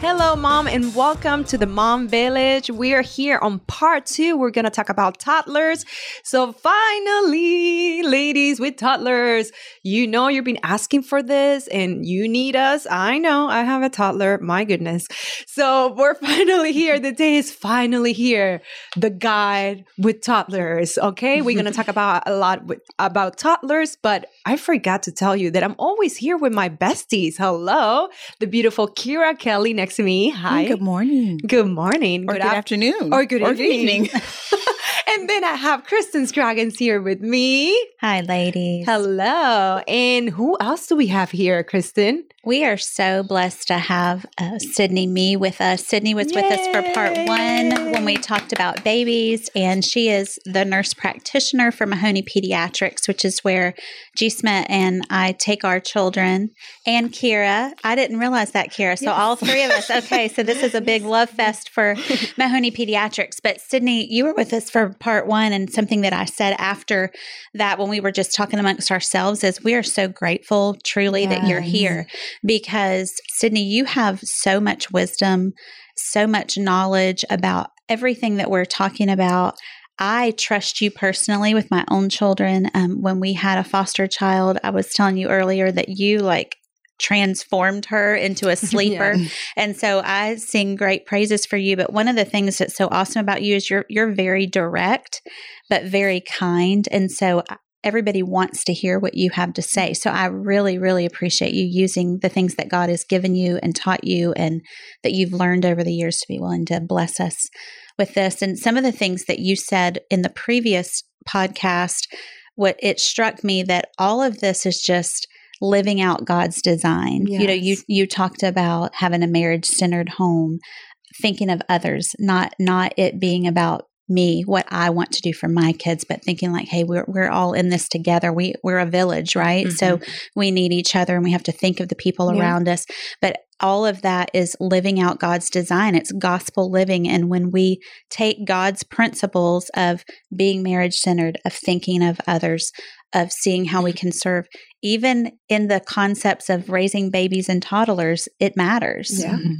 Hello, mom, and welcome to the Mom Village. We are here on part two. We're going to talk about toddlers. So, finally, ladies with toddlers, you know you've been asking for this and you need us. I know I have a toddler. My goodness. So, we're finally here. The day is finally here. The guide with toddlers. Okay. We're going to talk about a lot with, about toddlers, but I forgot to tell you that I'm always here with my besties. Hello, the beautiful Kira Kelly next to me. Hi. Good morning. Good morning. Or good, af- afternoon. Or good or evening. evening. and then I have Kristen Scroggins here with me. Hi, ladies. Hello. And who else do we have here, Kristen? We are so blessed to have uh, Sydney Me with us. Sydney was with us for part one when we talked about babies, and she is the nurse practitioner for Mahoney Pediatrics, which is where G. Smith and I take our children. And Kira, I didn't realize that, Kira. So all three of us. Okay, so this is a big love fest for Mahoney Pediatrics. But Sydney, you were with us for part one, and something that I said after that when we were just talking amongst ourselves is we are so grateful, truly, that you're here because Sydney, you have so much wisdom, so much knowledge about everything that we're talking about. I trust you personally with my own children. Um, when we had a foster child, I was telling you earlier that you like transformed her into a sleeper. And so I sing great praises for you. But one of the things that's so awesome about you is you're you're very direct, but very kind. And so everybody wants to hear what you have to say. So I really, really appreciate you using the things that God has given you and taught you and that you've learned over the years to be willing to bless us with this. And some of the things that you said in the previous podcast, what it struck me that all of this is just living out God's design. You know, you you talked about having a marriage centered home, thinking of others, not not it being about me, what I want to do for my kids, but thinking like, hey, we're we're all in this together. We we're a village, right? So mm-hmm. we need each other and we have to think of the people Yeah. around us. But all of that is living out God's design. It's gospel living. And when we take God's principles of being marriage centered, of thinking of others, of seeing how we can serve, even in the concepts of raising babies and toddlers, it matters. Yeah. Mm-hmm.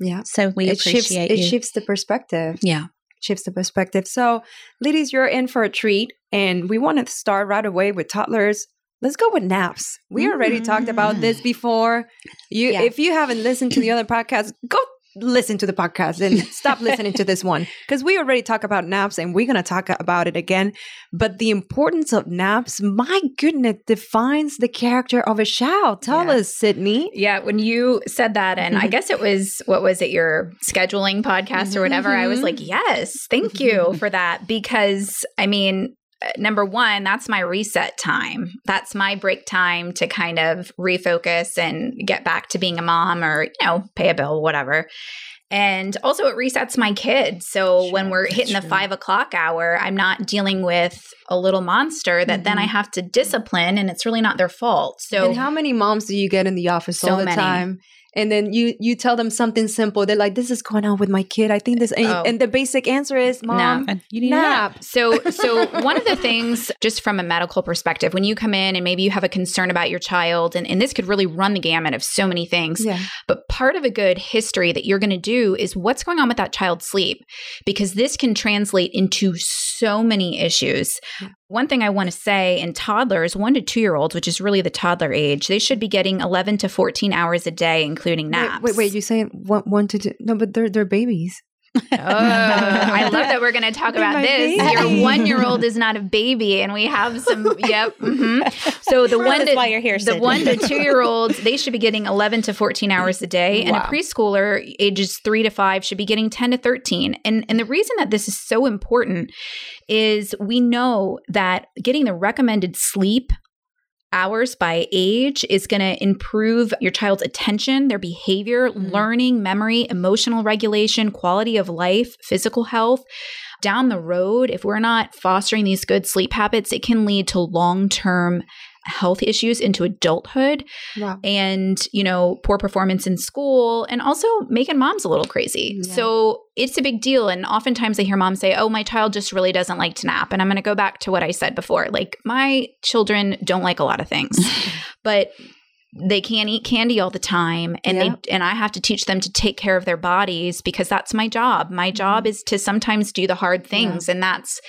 Yeah. So we it shifts, appreciate it you. shifts the perspective. yeah. Shifts the perspective. So, ladies, you're in for a treat, and we want to start right away with toddlers. Let's go with naps. We already talked about this mm. before. You, Yeah. if you haven't listened to the other podcast, go listen to the podcast and stop listening to this one because we already talk about naps and we're going to talk about it again. But the importance of naps, my goodness, defines the character of a child. Tell Yeah. us, Sydney. Yeah, when you said that, and I mm-hmm. guess it was what was it, your scheduling podcast or mm-hmm, whatever, I was Mhm. like, yes, thank mm-hmm. you for that. Because I mean, number one, that's my reset time. That's my break time to kind of refocus and get back to being a mom or, you know, pay a bill, whatever. And also, it resets my kids. So when we're hitting the true. five o'clock hour, I'm not dealing with a little monster that then I mm-hmm. have to discipline, and it's really not their fault. So and how many moms do you get in the office So all the many. time? And then you you tell them something simple. They're like, "This is going on with my kid. I think this." And, Oh. and the basic answer is, "Mom, Nap. You need nap." So, so one of the things, just from a medical perspective, when you come in and maybe you have a concern about your child, and, and this could really run the gamut of so many things, Yeah, but part of a good history that you're going to do is what's going on with that child's sleep, because this can translate into so many issues. One thing I want to say in toddlers, one to two year olds, which is really the toddler age, they should be getting 11 to 14 hours a day, including naps. Wait, wait, wait. You saying one, one to two? No, but they're they're babies. Oh, I love that we're going to talk about this. babies. Your one year old is not a baby, and we have some. Yep. hmm So the one That's to why you're here, the Sydney. one to two year olds they should be getting eleven to fourteen hours a day, and a preschooler ages three to five should be getting ten to thirteen. And and the reason that this is so important is we know that getting the recommended sleep hours by age is going to improve your child's attention, their behavior, Mhm. learning, memory, emotional regulation, quality of life, physical health. Down the road, if we're not fostering these good sleep habits, it can lead to long term health issues into adulthood Wow. and you know poor performance in school and also making moms a little crazy Yeah. so it's a big deal and oftentimes i hear moms say oh my child just really doesn't like to nap and i'm going to go back to what i said before like my children don't like a lot of things but they can't eat candy all the time and Yeah. they and I have to teach them to take care of their bodies because that's my job. My mm-hmm. job is to sometimes do the hard things and that's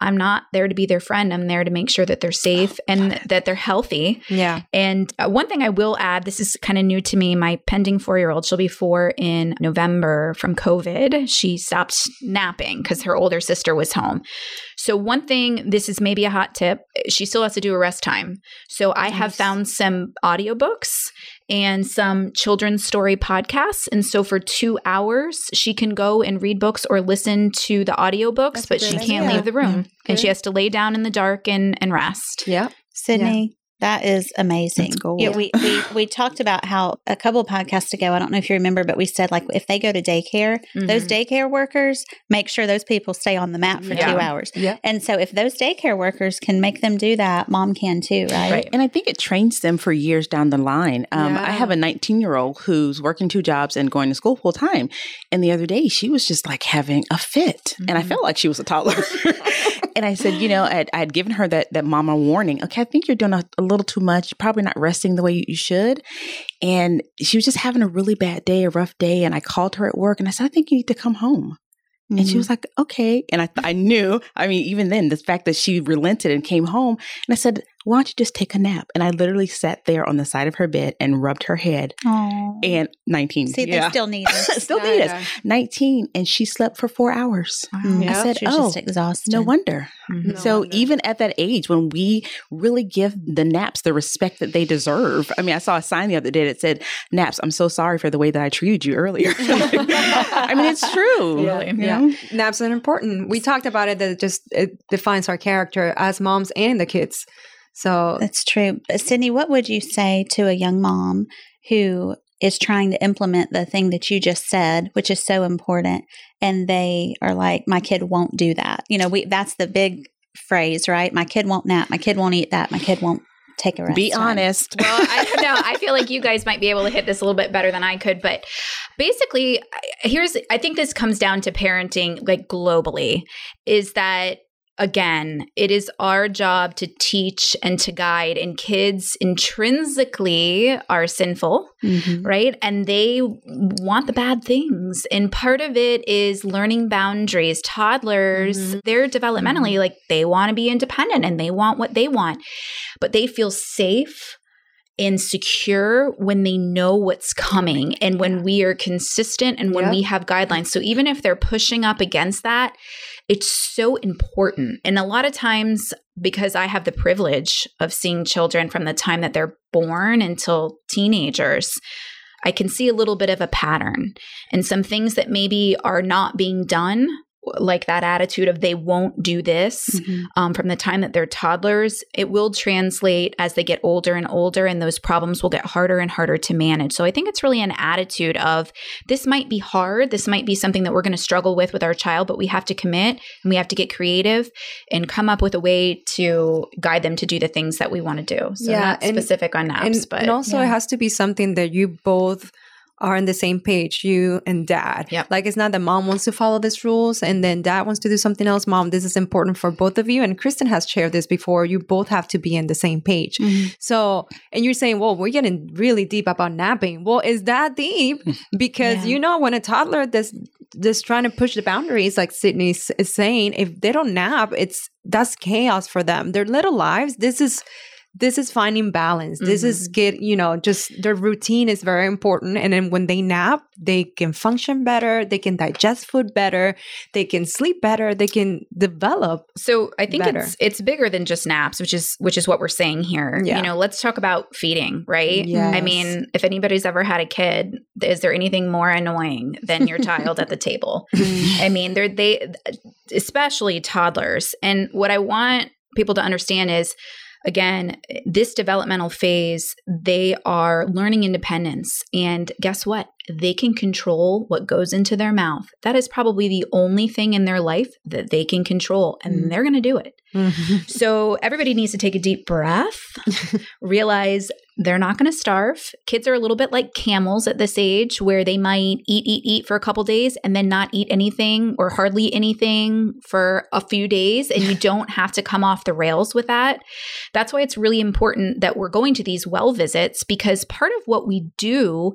I'm not there to be their friend. I'm there to make sure that they're safe and that they're healthy. Yeah. And uh, one thing I will add this is kind of new to me. My pending four year old, she'll be four in November from COVID. She stopped napping because her older sister was home. So, one thing, this is maybe a hot tip, she still has to do a rest time. So, I have found some audiobooks and some children's story podcasts. And so, for two hours, she can go and read books or listen to the audiobooks, That's but good she can't idea. leave the room. And she has to lay down in the dark and, and rest. Yeah. Sydney, that is amazing. Yeah, we, we we talked about how a couple podcasts ago, I don't know if you remember, but we said like if they go to daycare, those Mhm. daycare workers make sure those people stay on the mat for Yeah. two hours. Yeah. And so if those daycare workers can make them do that, mom can too, right? Right. And I think it trains them for years down the line. Um, Yeah. I have a 19 year old who's working two jobs and going to school full time. And the other day, she was just like having a fit. And I Mhm. felt like she was a toddler. and I said, you know, I'd, I'd given her that, that mama warning. Okay, I think you're doing a, a little too much. Probably not resting the way you, should. And she was just having a really bad day, a rough day. And I called her at work and I said, I think you need to come home. And she Mhm. was like, okay. And I, I knew, I mean, even then, the fact that she relented and came home. And I said, why don't you just take a nap? And I literally sat there on the side of her bed and rubbed her head. Aw. And 19. See, yeah. they still need us. still need us. 19. And she slept for four hours. Mm, Yeah. I said, she was oh, just exhausted. no wonder. Mhm. No so wonder. even at that age, when we really give the naps the respect that they deserve, I mean, I saw a sign the other day that said, "Naps, I'm so sorry for the way that I treated you earlier." I mean, it's true. Yeah, you yeah. Naps are important. We talked about it that it just it defines our character as moms and the kids. So That's true. But Sydney, what would you say to a young mom who is trying to implement the thing that you just said, which is so important, and they are like, "My kid won't do that." You know, we that's the big phrase, right? My kid won't nap. My kid won't eat that. My kid won't take a rest. Be time." honest. well, I don't know. I feel like you guys might be able to hit this a little bit better than I could, but basically, here's I think this comes down to parenting like globally is that again, it is our job to teach and to guide and kids intrinsically are sinful Mhm. right? And they want the bad things. And part of it is learning boundaries. Toddlers, Mhm. they're developmentally like they want to be independent and they want what they want, but they feel safe and secure when they know what's coming and when we are consistent and when Yeah. we have guidelines. So even if they're pushing up against that, it's so important. And a lot of times, because I have the privilege of seeing children from the time that they're born until teenagers, I can see a little bit of a pattern and some things that maybe are not being done. Like that attitude of they won't do this Mhm. um, from the time that they're toddlers, it will translate as they get older and older, and those problems will get harder and harder to manage. So I think it's really an attitude of this might be hard. This might be something that we're going to struggle with with our child, but we have to commit and we have to get creative and come up with a way to guide them to do the things that we want to do. So Yeah, not and- specific on naps, and, but and also yeah. it has to be something that you both are on the same page, you and dad. Yep. Like it's not that mom wants to follow these rules and then dad wants to do something else. Mom, this is important for both of you. And Kristen has shared this before. You both have to be in the same page. Mhm. So, and you're saying, well, we're getting really deep about napping. Well, is that deep? Because Yeah. you know, when a toddler that's just trying to push the boundaries, like Sydney is saying, if they don't nap, it's that's chaos for them. Their little lives. This is this is finding balance. This is mm-hmm. get you know just their routine is very important. And then when they nap, they can function better. They can digest food better. They can sleep better. They can develop. So I think better. it's it's bigger than just naps, which is which is what we're saying here. Yeah. You know, let's talk about feeding, right? Yes. I mean, if anybody's ever had a kid, is there anything more annoying than your child at the table? Mm. I mean, they're they especially toddlers. And what I want people to understand is again, this developmental phase, they are learning independence. And guess what? They can control what goes into their mouth. That is probably the only thing in their life that they can control, and Mm. they're going to do it. So everybody needs to take a deep breath, realize they're not going to starve. Kids are a little bit like camels at this age where they might eat, eat, eat for a couple days and then not eat anything or hardly anything for a few days. And you don't have to come off the rails with that. That's why it's really important that we're going to these well visits because part of what we do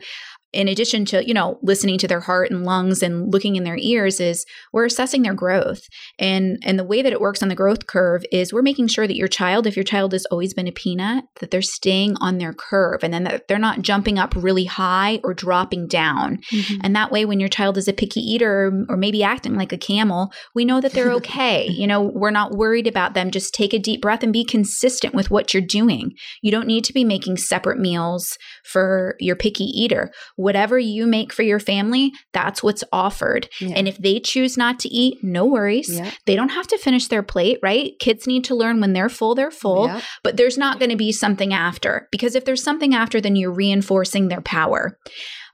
in addition to you know listening to their heart and lungs and looking in their ears is we're assessing their growth. And and the way that it works on the growth curve is we're making sure that your child if your child has always been a peanut that they're staying on their curve and then that they're not jumping up really high or dropping down. Mhm. and that way when your child is a picky eater or maybe acting like a camel we know that they're okay. You know we're not worried about them. Just take a deep breath and be consistent with what you're doing. You don't need to be making separate meals for your picky eater whatever you make for your family that's what's offered Yeah. and if they choose not to eat no worries Yeah. they don't have to finish their plate, right? Kids need to learn when they're full, they're full, Yeah. but there's not going to be something after because if there's something after, then you're reinforcing their power.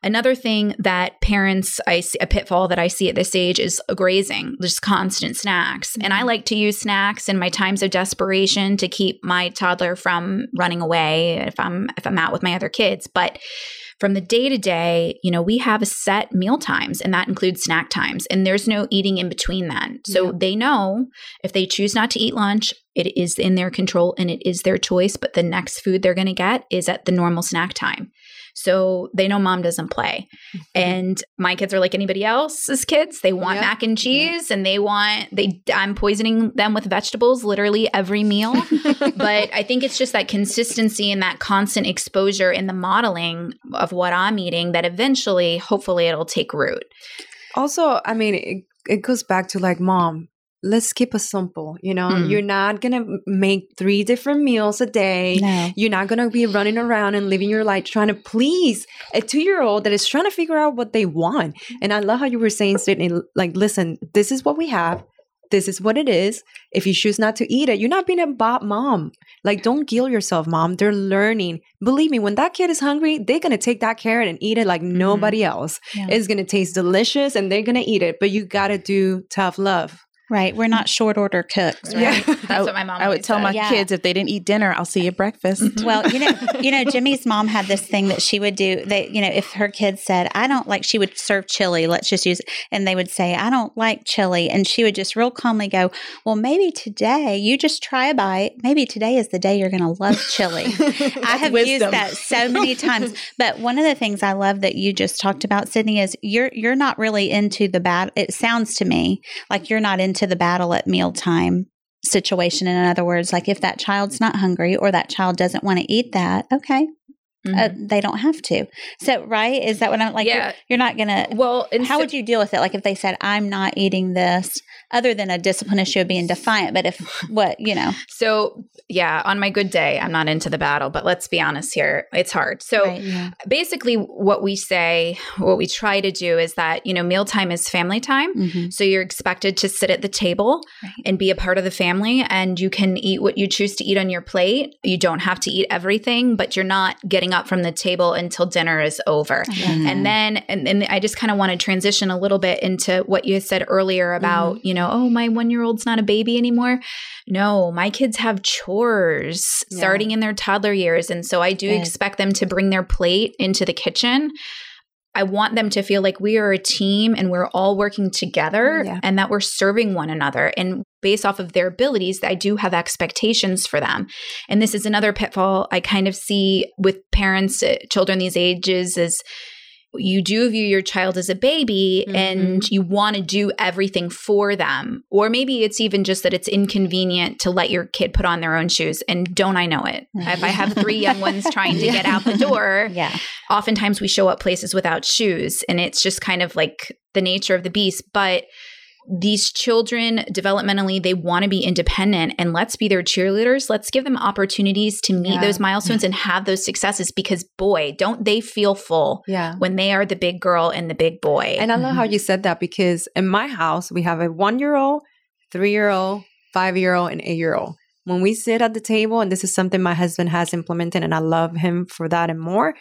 Another thing that parents, I see, a pitfall that I see at this age is grazing, just constant snacks. And I mm-hmm. like to use snacks in my times of desperation to keep my toddler from running away if I'm if I'm out with my other kids. But from the day to day, you know, we have a set meal times and that includes snack times and there's no eating in between that. So Yeah. they know if they choose not to eat lunch, it is in their control and it is their choice, but the next food they're going to get is at the normal snack time. So they know mom doesn't play. Mm-hmm. And my kids are like anybody else's kids. They want Yeah. mac and cheese and they want they I'm poisoning them with vegetables literally every meal. but I think it's just that consistency and that constant exposure in the modeling of what I'm eating that eventually hopefully it'll take root. Also, I mean, it, it goes back to like, mom, let's keep it simple. You know, Mm. you're not going to make three different meals a day. No. You're not going to be running around and living your life trying to please a two year old that is trying to figure out what they want. And I love how you were saying, Sydney, like, listen, this is what we have. This is what it is. If you choose not to eat it, you're not being a bot mom. Like, don't guilt yourself, mom. They're learning. Believe me, when that kid is hungry, they're going to take that carrot and eat it like nobody else. Yeah. It's going to taste delicious and they're going to eat it. But you got to do tough love. Right. We're not short order cooks, right? Yeah. That's what my mom I would tell said. my Yeah. kids if they didn't eat dinner, I'll see you at breakfast. Mm-hmm. Well, you know, you know, Jimmy's mom had this thing that she would do. That you know, if her kids said, "I don't like," she would serve chili. Let's just use, and they would say, "I don't like chili," and she would just real calmly go, "Well, maybe today you just try a bite. Maybe today is the day you're going to love chili." I have used that so many times. But one of the things I love that you just talked about, Sydney, is you're you're not really into the bad It sounds to me like you're not into the battle at mealtime situation. In other words, like if that child's not hungry or that child doesn't want to eat that, okay, Mhm. uh, they don't have to. So, right? Is that what I'm like? you're- Yeah. You're, not gonna. well, and How so- would you deal with it? Like if they said, "I'm not eating this," other than a discipline issue of being defiant. But if what you know, So, yeah, on my good day, I'm not into the battle, but let's be honest here, it's hard. So, right, yeah. basically, what we say, what we try to do is that, you know, mealtime is family time. Mhm. So, you're expected to sit at the table Right. and be a part of the family, and you can eat what you choose to eat on your plate. You don't have to eat everything, but you're not getting up from the table until dinner is over. Mhm. And then, and, and I just kind of want to transition a little bit into what you said earlier about, Mm-hmm. you know, oh, my one year old's not a baby anymore. No, my kids have chores Yeah. starting in their toddler years. And so I do Good. expect them to bring their plate into the kitchen. I want them to feel like we are a team and we're all working together Yeah. and that we're serving one another. And based off of their abilities, I do have expectations for them. And this is another pitfall I kind of see with parents, uh, children these ages is you do view your child as a baby and you want to do everything for them. Or maybe it's even just that it's inconvenient to let your kid put on their own shoes. And don't I know it? If I have three young ones trying to Yeah. get out the door, yeah, oftentimes we show up places without shoes and it's just kind of like the nature of the beast but these children developmentally they want to be independent and let's be their cheerleaders let's give them opportunities to meet Yeah. those milestones and have those successes because boy don't they feel full Yeah. when they are the big girl and the big boy And I love Mm-hmm. how you said that because in my house, we have a one year old, three year old, five year old, and eight year old. when we sit at the table, and this is something my husband has implemented, and I love him for that and more.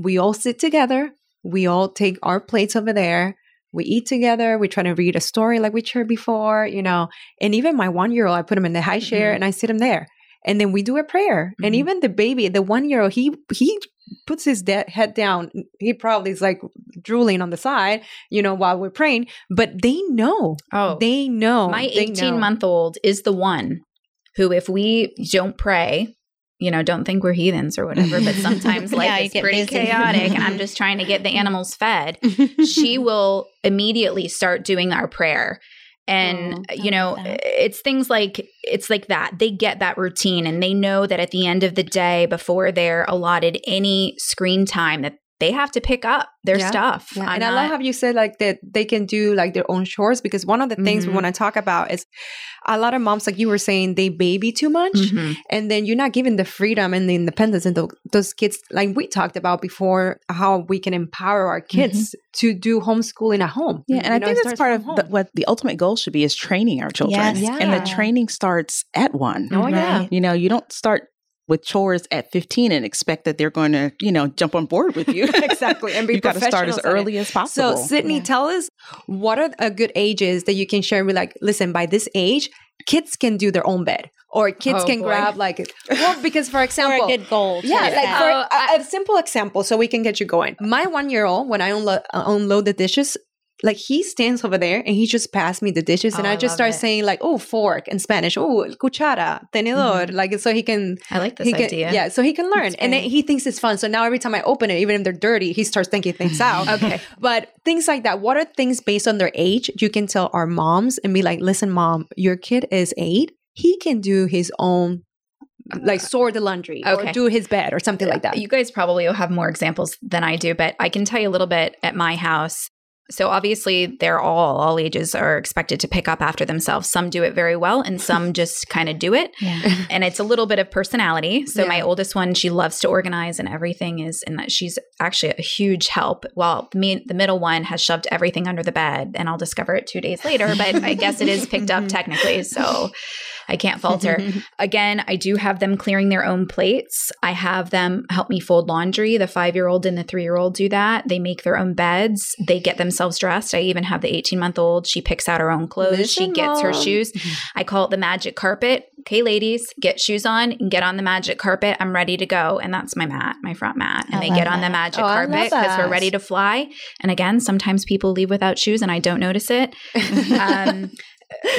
We all sit together. We all take our plates over there. We eat together. We try to read a story like we shared before, you know. And even my one year old, I put him in the high chair Mhm. and I sit him there. And then we do a prayer. And Mhm. even the baby, the one year old, he he puts his de- head down. He probably is like drooling on the side, you know, while we're praying. But they know. Oh, They know. my 18 month old is the one who, if we don't pray, you know, don't think we're heathens or whatever, but sometimes life Yeah, is pretty busy. chaotic and I'm just trying to get the animals fed. she will immediately start doing our prayer. And Oh, you know, that. it's things like it's like that. They get that routine and they know that at the end of the day before they're allotted any screen time that they have to pick up their Yeah. stuff. Yeah, I'm and I love how you said like that they can do like their own chores because one of the things we Mhm. want to talk about is a lot of moms, like you were saying, they baby too much, Mhm. and then you're not giving the freedom and the independence and tho- those kids. Like we talked about before, how we can empower our kids to do homeschooling at home. Yeah, and You I know, think that's part of the, what the ultimate goal should be is training our children. Yes. And the training starts at one. Oh yeah. You know, you don't start with chores at 15 and expect that they're going to, you know, jump on board with you. Exactly, and be You've got to start as professionals at it. early as possible. So, Sydney, Yeah. tell us what are a good ages that you can share with, like, listen, by this age, kids can do their own bed, or kids Oh, can boy. grab, like, well, because for For example, a good goal. to yeah, like for Oh, a, a simple example, so we can get you going. My one year old, when I unlo- uh, unload the dishes, like he stands over there and he just passed me the dishes, and Oh, I I just start it. saying like, "Oh, fork" in Spanish, "Oh, cuchara, tenedor," mm-hmm. like so he can I like this can, idea. Yeah, so he can learn, and then he thinks it's fun. So now every time I open it, even if they're dirty, he starts thinking things out. Okay. But things like that, what are things based on their age you can tell our moms and be like, listen, mom, your kid is eight. He can do his own, like uh, sort the laundry or Okay. do his bed or something like uh, that. You guys probably will have more examples than I do, but I can tell you a little bit at my house. So obviously, they're all all ages are expected to pick up after themselves. Some do it very well, and some just kind of do it. Yeah. And it's a little bit of personality. So my oldest one, she loves to organize, and everything is, and that she's actually a huge help. While me, the middle one has shoved everything under the bed, and I'll discover it two days later. But I guess it is picked up technically, so I can't falter. Again, I do have them clearing their own plates. I have them help me fold laundry. The five year old and the three year old do that. They make their own beds. They get themselves dressed. I even have the 18 month old. She picks out her own clothes. she Listen, gets her shoes. I call it the magic carpet. Okay, ladies, get shoes on and get on the magic carpet. I'm ready to go. And that's my mat, my front mat. And I they get on the magic Oh, carpet because we're ready to fly. And again, sometimes people leave without shoes and I don't notice it. Um,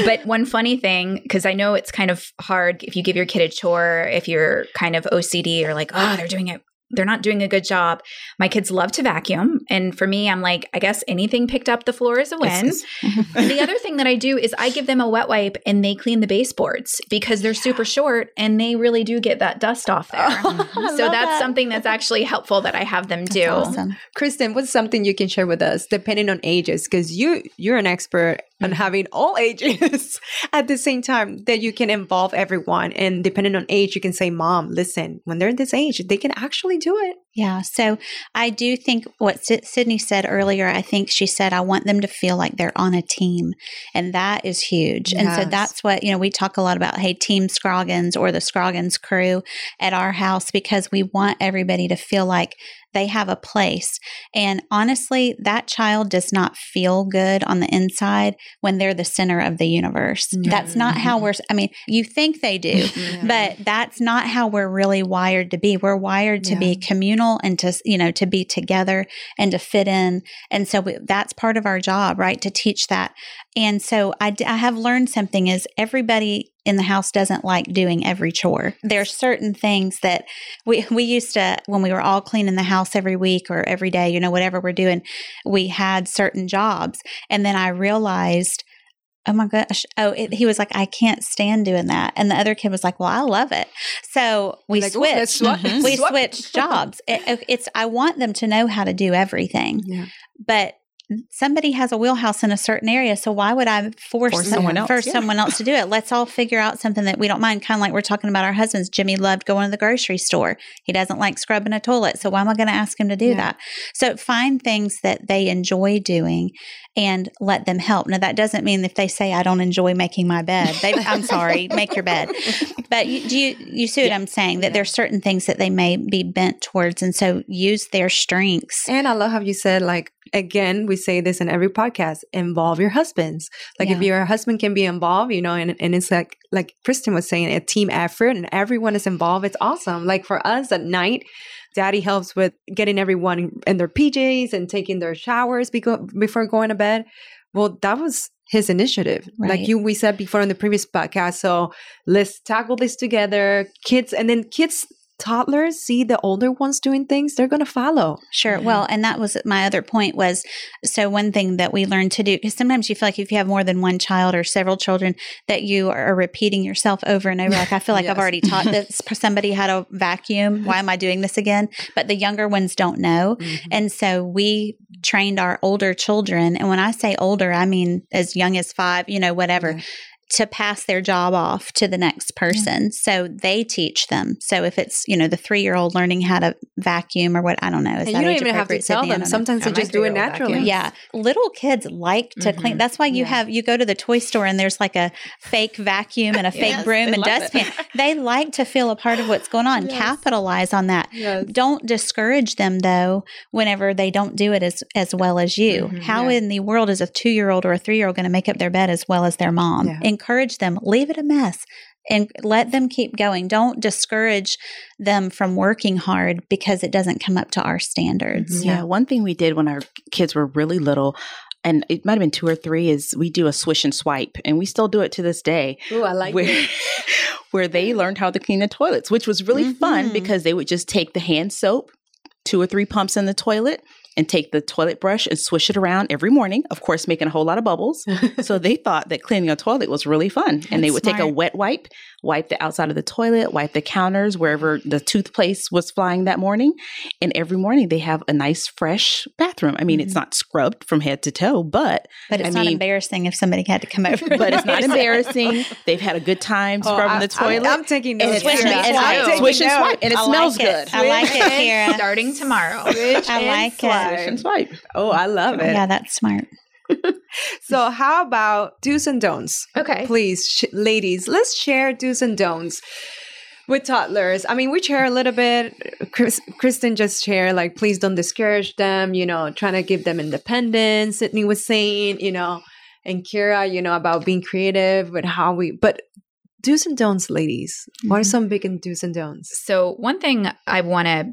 but one funny thing, because I know it's kind of hard if you give your kid a chore, if you're kind of OCD or like, oh, they're doing it, they're not doing a good job. My kids love to vacuum. And for me, I'm like, I guess anything picked up the floor is a win. And the other thing that I do is I give them a wet wipe and they clean the baseboards because they're super short and they really do get that dust off there. Oh, so that's something that's actually helpful that I have them do. Awesome. Kristen, what's something you can share with us depending on ages? Because you you're an expert on mm. having all ages at the same time that you can involve everyone. And depending on age, you can say, Mom, listen, when they're this age, they can actually do it. Yeah. So I do think what Sydney said earlier, I think she said, I want them to feel like they're on a team. And that is huge. And so that's what, you know, we talk a lot about, hey, Team Scroggins or the Scroggins crew at our house because we want everybody to feel like they have a place. And honestly, that child does not feel good on the inside when they're the center of the universe. That's not how we're, I mean, you think they do, but that's not how we're really wired to be. We're wired to be communal and to, you know, to be together and to fit in. And so we, that's part of our job, right? To teach that. And so I, I have learned something is everybody in the house doesn't like doing every chore. There's certain things that we, we used to, when we were all cleaning the house every week or every day, you know, whatever we're doing, we had certain jobs. And then I realized, oh my gosh, oh, it, he was like, I can't stand doing that. And the other kid was like, well, I love it. So we Like, "Ooh, let's switched. Mm-hmm. We switched jobs. It- oh, it's, I want them to know how to do everything Yeah. but somebody has a wheelhouse in a certain area. So why would I force, Force someone else, force yeah. someone else to do it? Let's all figure out something that we don't mind. Kind of like we're talking about our husbands. Jimmy loved going to the grocery store. He doesn't like scrubbing a toilet. So why am I going to ask him to do Yeah. that? So find things that they enjoy doing and let them help. Now that doesn't mean if they say I don't enjoy making my bed, they, I'm sorry, make your bed. But you, do you you see what I'm saying? That there's certain things that they may be bent towards, and so use their strengths. And I love how you said, like, again, we say this in every podcast involve your husbands. Like, if your husband can be involved, you know, and, and it's like, like Kristen was saying, a team effort and everyone is involved. It's awesome. Like, for us at night, daddy helps with getting everyone in their PJs and taking their showers beco- before going to bed. Well, that was his initiative. Right. Like you, we said before in the previous podcast. So let's tackle this together. Kids, and then kids, toddlers see the older ones doing things, they're going to follow. Sure. Well, and that was my other point was so one thing that we learned to do because sometimes you feel like if you have more than one child or several children that you are repeating yourself over and over. Like I feel like I've already taught this somebody how to vacuum. Why am I doing this again? But the younger ones don't know. Mm-hmm. And so we trained our older children. And when I say older, I mean as young as five, you know, whatever. Yeah. To pass their job off to the next person. So they teach them. So if it's, you know, the three year old learning how to vacuum or what, I don't know. Is And that you don't even have to tell them. Sometimes Yeah, they just do it naturally. vacuums. Yeah, little kids like to clean. Mhm. That's why you Yeah. have you go to the toy store and there's like a fake vacuum and a fake Yes, broom and love dustpan. they like to feel a part of what's going on. Yes. Capitalize on that. Yes. Don't discourage them though whenever they don't do it as as well as you. Mhm. How Yeah. in the world is a 2-year-old or a 3-year-old going to make up their bed as well as their mom? Yeah. Encourage them. Leave it a mess. And let them keep going. Don't discourage them from working hard because it doesn't come up to our standards. Mhm. Yeah. one thing we did when our kids were really little, and it might have been two or three, is we do a swish and swipe, and we still do it to this day. Ooh, I like where, where they learned how to clean the toilets, which was really fun Mhm. because they would just take the hand soap, two or three pumps in the toilet, and take the toilet brush and swish it around every morning, of course, making a whole lot of bubbles. so they thought that cleaning a toilet was really fun. and they That's would take a wet wipe, wipe the outside of the toilet, wipe the counters, wherever the toothpaste was flying that morning. And every morning they have a nice, fresh bathroom. I mean, it's mm-hmm. not scrubbed from head to toe, but But it's I not mean- embarrassing if somebody had to come over. but it's not embarrassing. They've had a good time Oh, scrubbing I- the toilet. I'm, I'm taking and notes. it's Swish and and swipe. I'm swish and swipe, and it I smells like good. I like it, Kira. Starting tomorrow. Switch I and like it. slide. Swish and swipe. Oh, I love it. Yeah, that's smart. So, how about do's and don'ts? Okay. Please, sh- ladies, let's share do's and don'ts with toddlers. I mean, we share a little bit. Chris, Kristen just shared, like, please don't discourage them, you know, trying to give them independence. Sydney was saying, you know, and Kira, you know, about being creative with how we, but do's and don'ts, ladies. What are Mhm. some big and do's and don'ts? So one thing I want to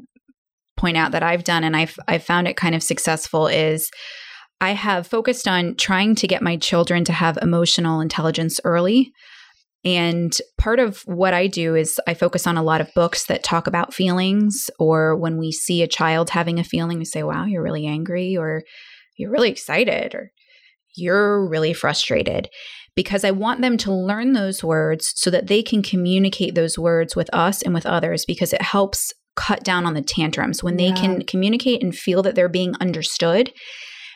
point out that I've done and I've I've found it kind of successful is I have focused on trying to get my children to have emotional intelligence early. And part of what I do is I focus on a lot of books that talk about feelings or when we see a child having a feeling we say wow you're really angry or you're really excited or you're really frustrated because I want them to learn those words so that they can communicate those words with us and with others because it helps cut down on the tantrums when they Yeah. can communicate and feel that they're being understood.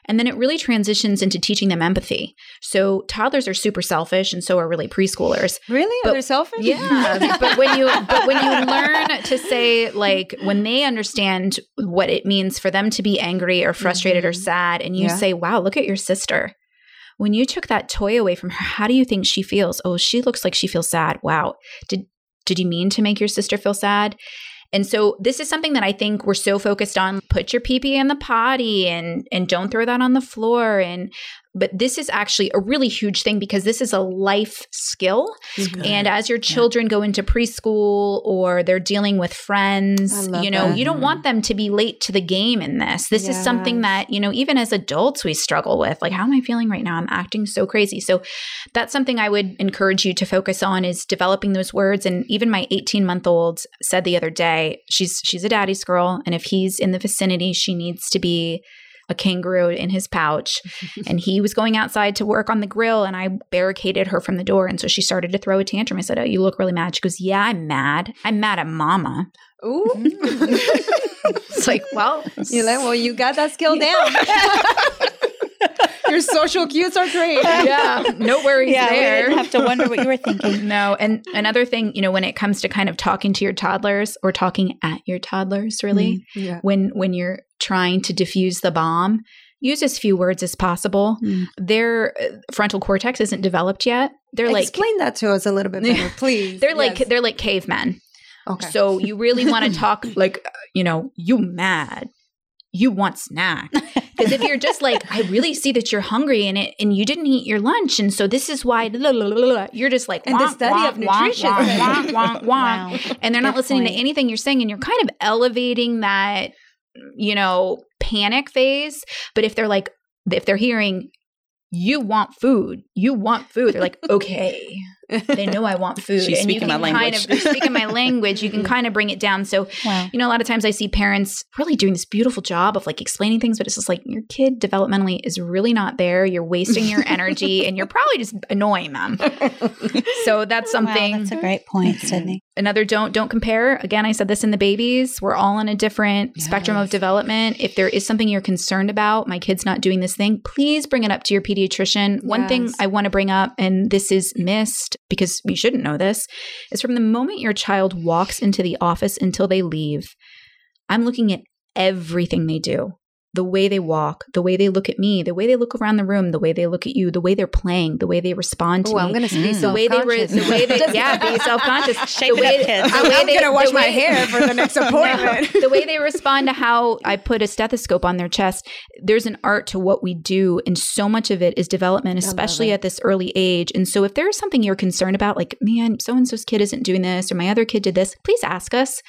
And then it really transitions into teaching them empathy. So toddlers are super selfish and so are really preschoolers. Really? But- are they selfish? Yeah, but when you but when you learn to say like when they understand what it means for them to be angry or frustrated or Mhm. sad and you Yeah. say, "Wow, look at your sister." When you took that toy away from her, how do you think she feels? Oh, she looks like she feels sad. Wow. Did did you mean to make your sister feel sad? And so this is something that I think we're so focused on. Put your pee pee in the potty and and don't throw that on the floor. And but this is actually a really huge thing because this is a life skill. Mhm. And as your children go into preschool or they're dealing with friends, you know, that. you don't want them to be late to the game in this. This is something that, you know, even as adults we struggle with. Like, how am I feeling right now? I'm acting so crazy. So that's something I would encourage you to focus on is developing those words. And even my 18 month old said the other day, she's she's a daddy's girl. And if he's in the vicinity, she needs to be a kangaroo in his pouch. and he was going outside to work on the grill and I barricaded her from the door. And so she started to throw a tantrum. I said, Oh, you look really mad. She goes, Yeah, I'm mad. I'm mad at mama. Ooh. It's like, well, You're like, well, you got that skill down. Your social cues are great. yeah, no worries yeah, we there. didn't have to wonder what you were thinking. No, and another thing, you know, when it comes to kind of talking to your toddlers or talking at your toddlers, really, Yeah. when when you're trying to diffuse the bomb, use as few words as possible. Mm. Their uh, frontal cortex isn't developed yet. They're like Explain that to us a little bit better, please. they're like Yes. they're like cavemen. okay. So you really want to talk like, uh, you know, you mad. You want snack. Because if you're just like, I really see that you're hungry and it and you didn't eat your lunch, and so this is why la, la, la, la, la," you're just like And the study of nutrition. Wow. and they're not listening to anything you're saying, and you're kind of elevating that, you know, panic phase. But if they're like, if they're hearing, you want food, you want food, they're like, okay, they know I want food. She's and you speaking can my kind language. of you're speaking my language. You can kind of bring it down. So Wow. you know, a lot of times I see parents really doing this beautiful job of like explaining things, but it's just like your kid developmentally is really not there. You're wasting your energy and you're probably just annoying them. So that's something. Wow, that's a great point, Sydney. Another don't don't compare. Again, I said this in the babies. We're all on a different spectrum of development. If there is something you're concerned about, my kid's not doing this thing, please bring it up to your pediatrician. One thing I want to bring up, and this is missed because we shouldn't know this, is from the moment your child walks into the office until they leave, I'm looking at everything they do. The way they walk, the way they look at me, the way they look around the room, the way they look at you, the way they're playing, the way they respond to Oh, me I'm gonna be Mm. the way they were, the way they, yeah, be self conscious. Shape the it way, up, kids. the I'm, way I'm they, gonna wash the my way- hair for the next appointment. the way they respond to how I put a stethoscope on their chest, there's an art to what we do, and so much of it is development, especially at this early age. And so, if there's something you're concerned about, like, man, so and so's kid isn't doing this, or my other kid did this, please ask us,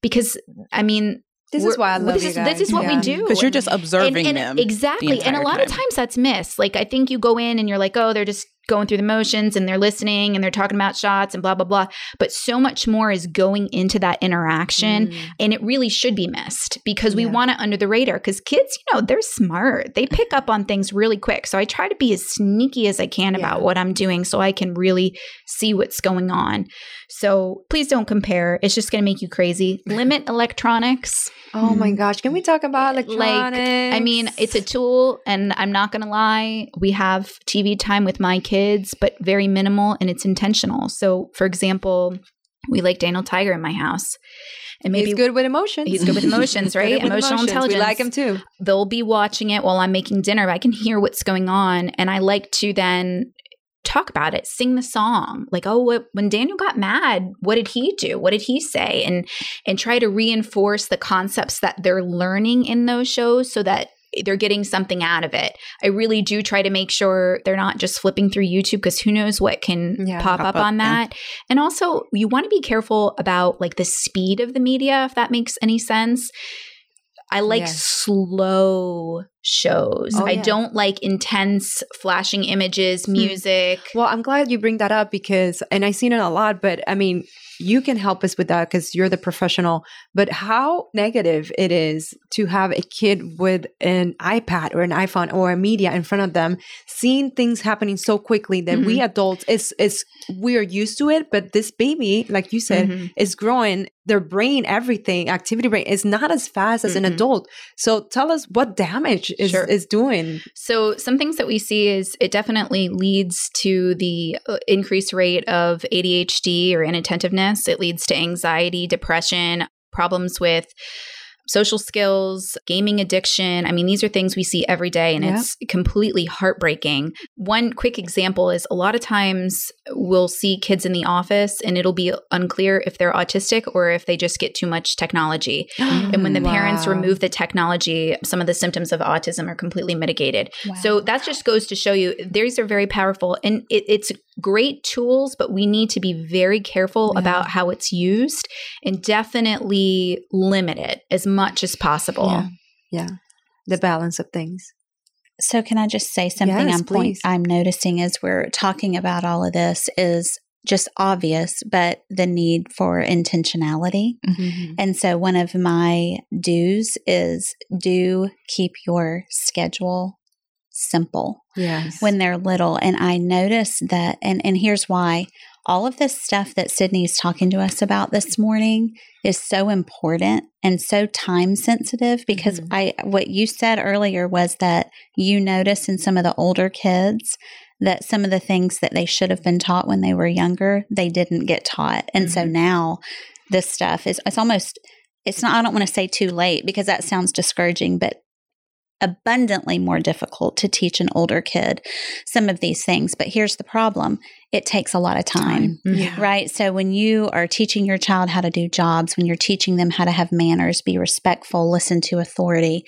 because I mean, This is why I love this you is guys. this is what we do Because you're just observing and, them. and exactly and a entire lot of times that's missed like i think you go in and you're like oh they're just going through the motions and they're listening and they're talking about shots and blah blah blah. But so much more is going into that interaction Mm. and it really should be missed because we Yeah. want it under the radar because kids you know they're smart. They pick up on things really quick. So i try to be as sneaky as i can about what i'm doing so i can really see what's going on. So please don't compare. It's just going to make you crazy. Limit electronics. Oh my gosh! Can we talk about like electronics? i mean it's a tool and i'm not gonna lie. We have tv time with my kids but very minimal and it's intentional so for example we like daniel tiger in my house and maybe he's good with emotions. He's good with emotions, right? with Emotional emotions. intelligence. We like him too. they'll be watching it while i'm making dinner i can hear what's going on and i like to then talk about it sing the song like oh what, when daniel got mad what did he do what did he say and and try to reinforce the concepts that they're learning in those shows so that they're getting something out of it i really do try to make sure they're not just flipping through youtube because who knows what can Yeah. pop, up, up, on yeah. that and also you want to be careful about like the speed of the media if that makes any sense I like Yes. slow shows. Oh, I yeah. don't like intense flashing images, Hmm. music. Well, I'm glad you bring that up because, and I've seen it a lot, but I mean, you can help us with that because you're the professional. But how negative it is to have a kid with an iPad or an iPhone or a media in front of them, seeing things happening so quickly that we adults is is we are used to it, but this baby, like you said, Mhm. is growing. Their brain, everything, activity brain is not as fast as an Mhm. adult. So tell us what damage is Sure. is doing. So, some things that we see is it definitely leads to the uh, increased rate of ADHD or inattentiveness. It leads to anxiety, depression, problems with social skills, gaming addiction. I mean, these are things we see every day and it's completely heartbreaking. One quick example is a lot of times we'll see kids in the office and it'll be unclear if they're autistic or if they just get too much technology. And when the parents remove the technology, some of the symptoms of autism are completely mitigated. So that just goes to show you these are very powerful and it, it's great tools, but we need to be very careful Yeah. about how it's used and definitely limit it as much as possible. Yeah. Yeah. The balance of things. So can I just say something Yes, I'm point. I'm noticing as we're talking about all of this is just obvious, but the need for intentionality. Mm-hmm. And so one of my do's is do keep your schedule simple Yes. when they're little. And I notice that, and, and here's why all of this stuff that Sydney's talking to us about this morning is so important and so time sensitive because Mhm. I, what you said earlier was that you notice in some of the older kids that some of the things that they should have been taught when they were younger, they didn't get taught. And so Mhm. now this stuff is, it's almost, it's not, I don't want to say too late because that sounds discouraging, but abundantly more difficult to teach an older kid some of these things. But here's the problem it takes a lot of time. Mm-hmm. yeah. Right. So when you are teaching your child how to do jobs, when you're teaching them how to have manners, be respectful, listen to authority,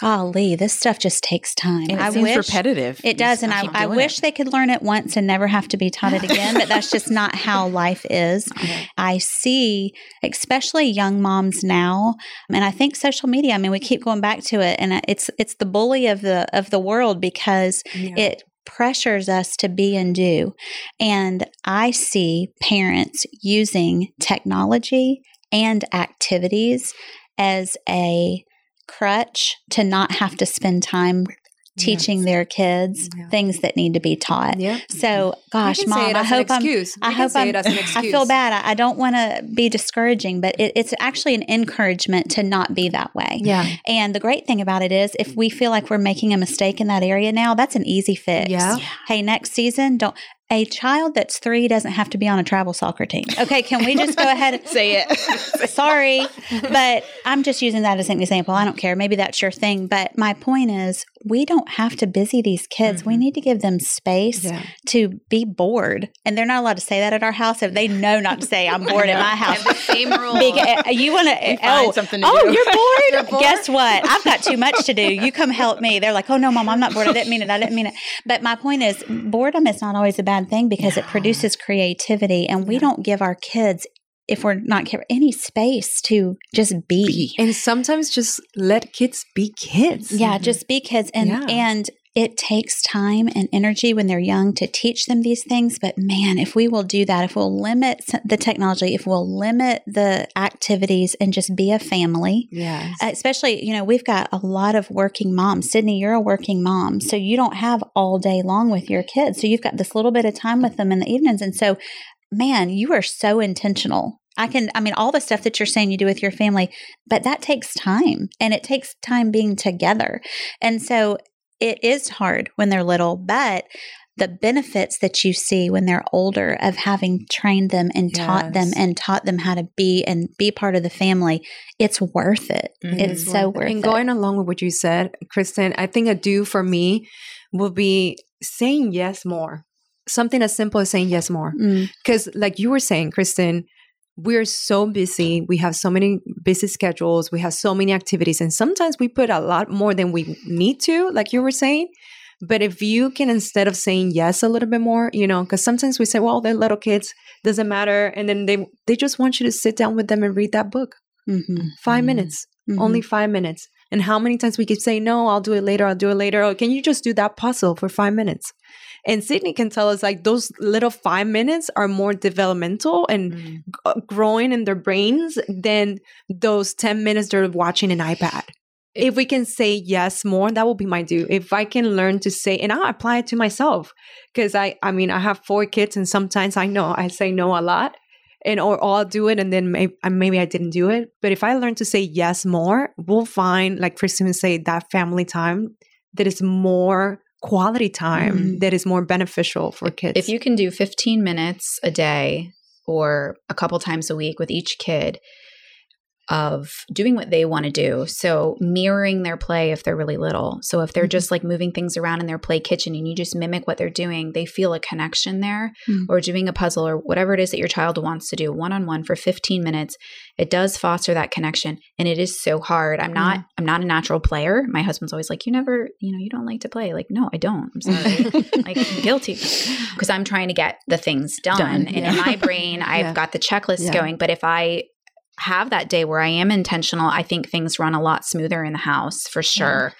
golly, this stuff just takes time. And it I seems wish repetitive. it does, and I, I wish it. they could learn it once and never have to be taught it again. but that's just not how life is. I see, especially young moms now, and I think social media. I mean, we keep going back to it, and uh, it's it's the bully of the of the world because Yeah. it pressures us to be and do. And I see parents using technology and activities as a crutch to not have to spend time teaching Yes. their kids Yeah. things that need to be taught. Yeah. So, gosh, You can say mom, I hope I'm. I hope I'm, it as an I feel bad. I, I don't want to be discouraging, but it, it's actually an encouragement to not be that way. Yeah. And the great thing about it is, if we feel like we're making a mistake in that area now, that's an easy fix. Yeah. Hey, next season, don't. A child that's three doesn't have to be on a travel soccer team. Okay, can we just go ahead and Say it. Sorry, but I'm just using that as an example. I don't care. Maybe that's your thing. But my point is, we don't have to busy these kids. We Mhm. need to give them space Yeah. to be bored. And they're not allowed to say that at our house. If they know not to say, I'm bored at my house. have the same rule. Uh, you want to? Oh, something to oh, do. you're bored? You're bored? Guess what? I've got too much to do. You come help me. They're like, oh no, mom, I'm not bored. I didn't mean it. I didn't mean it. But my point is, boredom is not always a bad thing because it produces creativity, and we don't give our kids. If we're not careful, any space to just be, And sometimes just let kids be kids. yeah, mm-hmm. just be kids, and Yeah. and it takes time and energy when they're young to teach them these things. But man, if we will do that, if we'll limit the technology, if we'll limit the activities, and just be a family, Yes. Uh, especially you know we've got a lot of working moms sydney you're a working mom so you don't have all day long with your kids so you've got this little bit of time with them in the evenings and so man you are so intentional i can i mean all the stuff that you're saying you do with your family but that takes time and it takes time being together and so it is hard when they're little but the benefits that you see when they're older of having trained them and taught them and taught them how to be and be part of the family it's worth it Mhm. it's so worth it. and it going along with what you said, Kristen, I think a do for me will be saying yes more. Something as simple as saying yes more. Mm, Because, like you were saying, Kristen, we're so busy. We have so many busy schedules. We have so many activities. And sometimes we put a lot more than we need to, like you were saying. But if you can, instead of saying yes a little bit more, you know, because sometimes we say, well, they're little kids, doesn't matter. And then they, they just want you to sit down with them and read that book. mhm, 5 Mhm. minutes mhm. only five minutes. And how many times we could say, no, I'll do it later, I'll do it later. Or can you just do that puzzle for five minutes? And Sydney can tell us like those little five minutes are more developmental and Mm. g- growing in their brains than those 10 minutes they're watching an iPad. If we can say yes more, that will be my do. If I can learn to say, and I'll apply it to myself, because I, I mean, I have four kids, and sometimes I know I say no a lot, and or, or I'll do it, and then maybe, maybe I didn't do it. But if I learn to say yes more, we'll find, like would say, that family time that is more quality time, Mhm. that is more beneficial for kids. If you can do 15 minutes a day or a couple times a week with each kid of doing what they want to do. So mirroring their play if they're really little. So if they're Mhm. just like moving things around in their play kitchen and you just mimic what they're doing, they feel a connection there Mhm. or doing a puzzle or whatever it is that your child wants to do one on one for 15 minutes. It does foster that connection and it is so hard. I'm not I'm not a natural player. My husband's always like, "You never, you know, you don't like to play." Like, "No, I don't. I'm sorry." like I'm guilty because I'm trying to get the things done. Done, And yeah. in my brain, I've Yeah. got the checklist Yeah. going. But if I have that day where I am intentional, I think things run a lot smoother in the house for sure.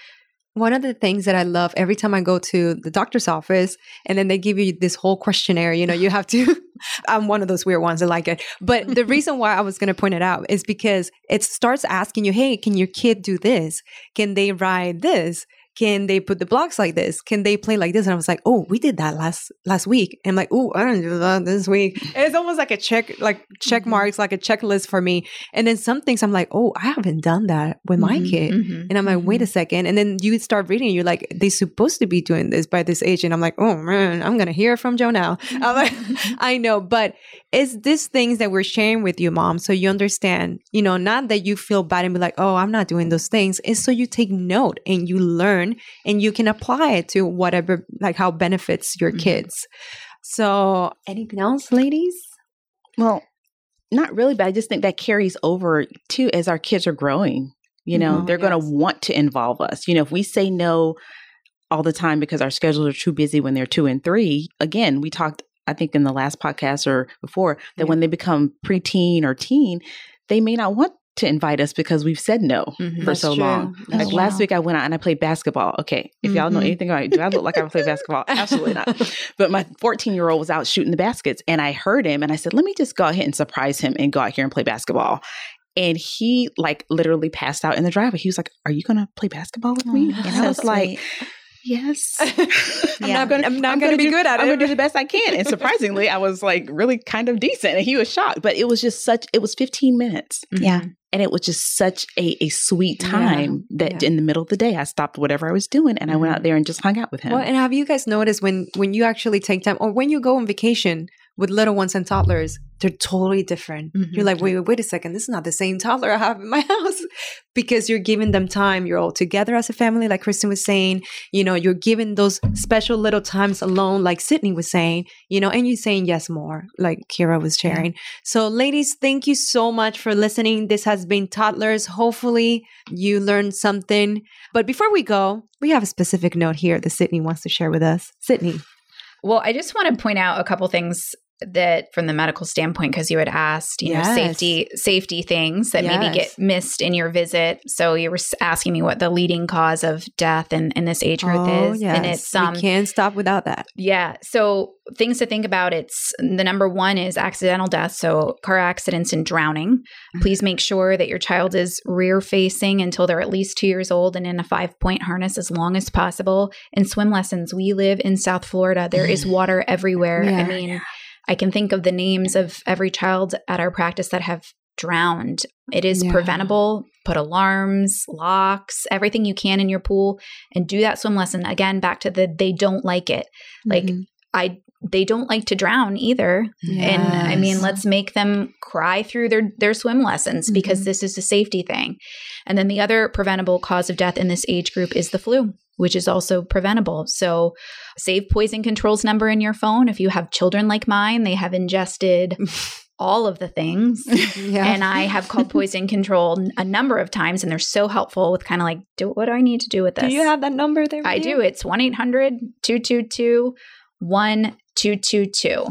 One of the things that I love every time I go to the doctor's office and then they give you this whole questionnaire, you know, you have to, I'm one of those weird ones that like it. But the reason why I was going to point it out is because it starts asking you, hey, can your kid do this? Can they ride this? Can they put the blocks like this? Can they play like this? And I was like, oh, we did that last last week. And I'm like, oh, I don't do that this week. It's almost like a check, like check Mm-hmm. marks, like a checklist for me. And then some things I'm like, oh, I haven't done that with my Mhm. kid. Mhm. And I'm like, wait a second. And then you start reading, you're like, they're supposed to be doing this by this age. And I'm like, oh man, I'm gonna hear from Joe now. I'm like, I know, but it's these things that we're sharing with you, mom, so you understand, you know, not that you feel bad and be like, oh, I'm not doing those things. It's so you take note and you learn and you can apply it to whatever, like how benefits your Mhm. kids. So anything else, ladies? Well, not really, but I just think that carries over too as our kids are growing. You know, Mhm, they're going to want to involve us. You know, if we say no all the time because our schedules are too busy when they're two and three, again, we talked, I think, in the last podcast or before, that Yeah. when they become preteen or teen, they may not want to invite us because we've said no Mhm. for That's so true. long. That's Like last week, I went out and I played basketball. Okay, if y'all know Mhm. anything about me, do I look like I play basketball? Absolutely not. But my 14 year old was out shooting the baskets, and I heard him, and I said, "Let me just go ahead and surprise him and go out here and play basketball." And he like literally passed out in the driveway. He was like, "Are you gonna play basketball with me?" Oh, and I was like, sweet. "Yes." I'm Yeah. not gonna, I'm not gonna, be do, good at it. I'm gonna do the best I can. And surprisingly, I was like really kind of decent, and he was shocked. But it was just such. It was 15 minutes, Yeah. And it was just such a, a sweet Yeah. time that Yeah. Mm-hmm. in the middle of the day, I stopped whatever I was doing, and I went out there and just hung out with him. Well, and have you guys noticed when when you actually take time or when you go on vacation with little ones and toddlers, they're totally different. Mhm. You're like, wait, wait, wait a second, this is not the same toddler I have in my house because you're giving them time. You're all together as a family, like Kristen was saying. You know, you're giving those special little times alone, like Sydney was saying. You know, and you're saying yes more, like Kira was sharing. So, ladies, thank you so much for listening. This has been Toddlers. Hopefully, you learned something. But before we go, we have a specific note here that Sydney wants to share with us. Sydney. Well, I just want to point out a couple things that from the medical standpoint because you had asked you Yes. know safety safety things that maybe get missed in your visit. So you were asking me what the leading cause of death in, in this age group is and it's um we can't stop without that. yeah. So things to think about it's the number one is accidental death so car accidents and drowning. Please make sure that your child is rear facing until they're at least two years old and in a five point harness as long as possible. And swim lessons we live in south florida. There is water everywhere. Yeah. i mean i can think of the names of every child at our practice that have drowned it is Yeah. preventable put alarms locks everything you can in your pool and do that swim lesson again back to the they don't like it like Mhm. i they don't like to drown either and i mean let's make them cry through their their swim lessons because Mhm. this is a safety thing and then the other preventable cause of death in this age group is the flu which is also preventable so save poison controls number in your phone if you have children like mine they have ingested all of the things yeah. and I have called poison control a number of times, and they're so helpful with kind of like, do, what do I need to do with this? do you have that number there? I you? do. It's 1 800 222 1222.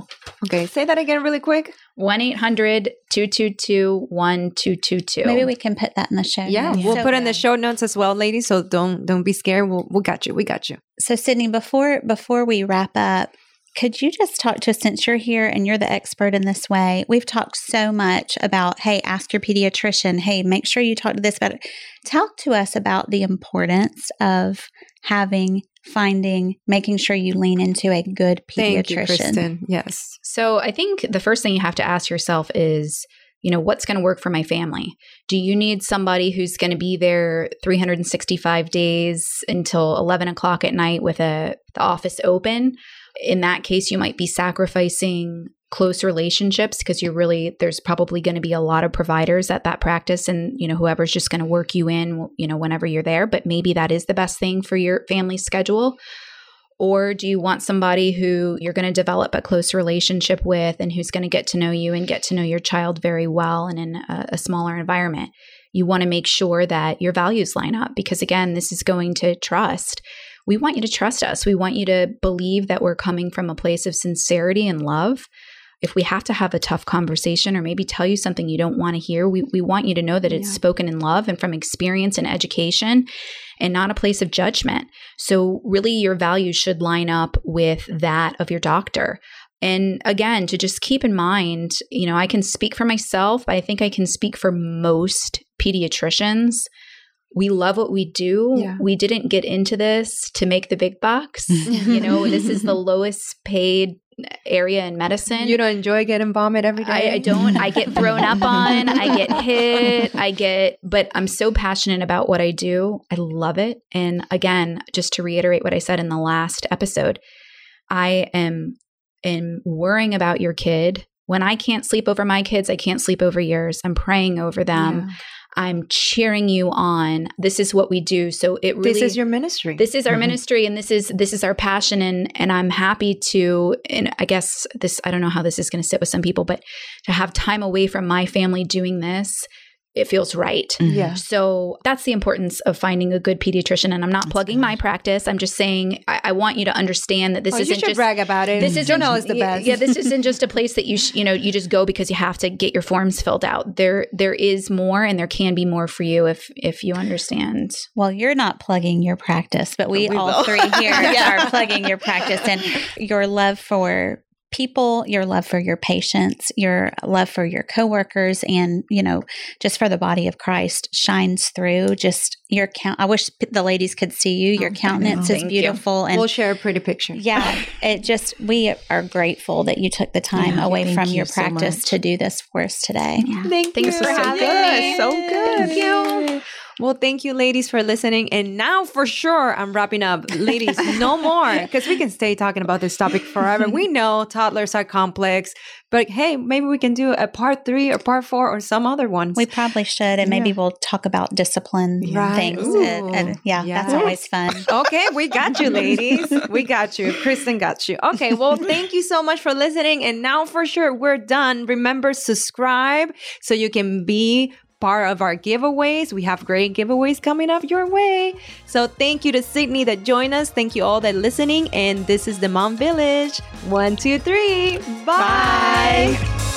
Okay, say that again really quick. 1 800 222 1222. Maybe we can put that in the show. Yeah, notes. we'll So put in the show notes as well, ladies. So don't don't be scared. We'll we got you. We got you. So, Sydney, before before we wrap up, could you just talk to us since you're here and you're the expert in this way? We've talked so much about, hey, ask your pediatrician. Hey, make sure you talk to this about it. Talk to us about the importance of having, finding, making sure you lean into a good Thank you, pediatrician. Kristen. Yes. So I think the first thing you have to ask yourself is, you know, what's going to work for my family? Do you need somebody who's going to be there 365 days until 11 o'clock at night with a the office open? In that case, you might be sacrificing close relationships because you're really there's probably going to be a lot of providers at that practice and you know whoever's just going to work you in you know whenever you're there but maybe that is the best thing for your family schedule or do you want somebody who you're going to develop a close relationship with and who's going to get to know you and get to know your child very well and in a, a smaller environment? You want to make sure that your values line up because, again, this is going to trust. We want you to trust us. We want you to believe that we're coming from a place of sincerity and love. If we have to have a tough conversation or maybe tell you something you don't want to hear, we, we want you to know that it's Yeah. spoken in love and from experience and education and not a place of judgment. So, really, your values should line up with that of your doctor. And again, to just keep in mind, you know, I can speak for myself, but I think I can speak for most pediatricians. we love what we do. Yeah. We didn't get into this to make the big bucks. you know, this is the lowest paid area in medicine. You don't enjoy getting vomit every day. I, I don't. I get thrown up on. I get hit. I get, but I'm so passionate about what I do. I love it. And again, just to reiterate what I said in the last episode, I am am worrying about your kid. When I can't sleep over my kids, I can't sleep over yours. I'm praying over them. I'm cheering you on. This is what we do. So it really This is your ministry. this is our Mhm. ministry and this is this is our passion and and i'm happy to and i guess this i don't know how this is going to sit with some people but to have time away from my family doing this it feels right mm-hmm. yeah. so that's the importance of finding a good pediatrician and i'm not That's plugging my practice i'm just saying i, I want you to understand that this oh, isn't should just brag about it. this is Jonelle is the best. Yeah, this isn't just a place that you sh- you know you just go because you have to get your forms filled out. There there is more, and there can be more for you if if you understand. Well, you're not plugging your practice, but we, We all will. three here are plugging your practice and your love for people, your love for your patients, your love for your coworkers, and you know, just for the body of Christ shines through. Just your count. I wish p- the ladies could see you. Your Oh, countenance is Thank you. beautiful, and we'll share a pretty picture. yeah, it just we are grateful that you took the time Yeah, away from you your so practice much. to do this for us today. Thank Thanks you for for having having me. me. So good. Thank you. Well, thank you, ladies, for listening. And now, for sure, I'm wrapping up. Ladies, no more, because we can stay talking about this topic forever. we know toddlers are complex, but hey, maybe we can do a part three or part four or some other ones. We probably should, and maybe Yeah. we'll talk about discipline Right. things. And, and yeah, that's always fun. Okay, we got you, ladies. We got you. Kristen got you. Okay, well, thank you so much for listening. And now, for sure, we're done. Remember, subscribe so you can be part of our giveaways. We have great giveaways coming up your way. So, thank you to Sydney that joined us. Thank you all that listening. And this is the Mom Village. One, two, three. Bye. Bye.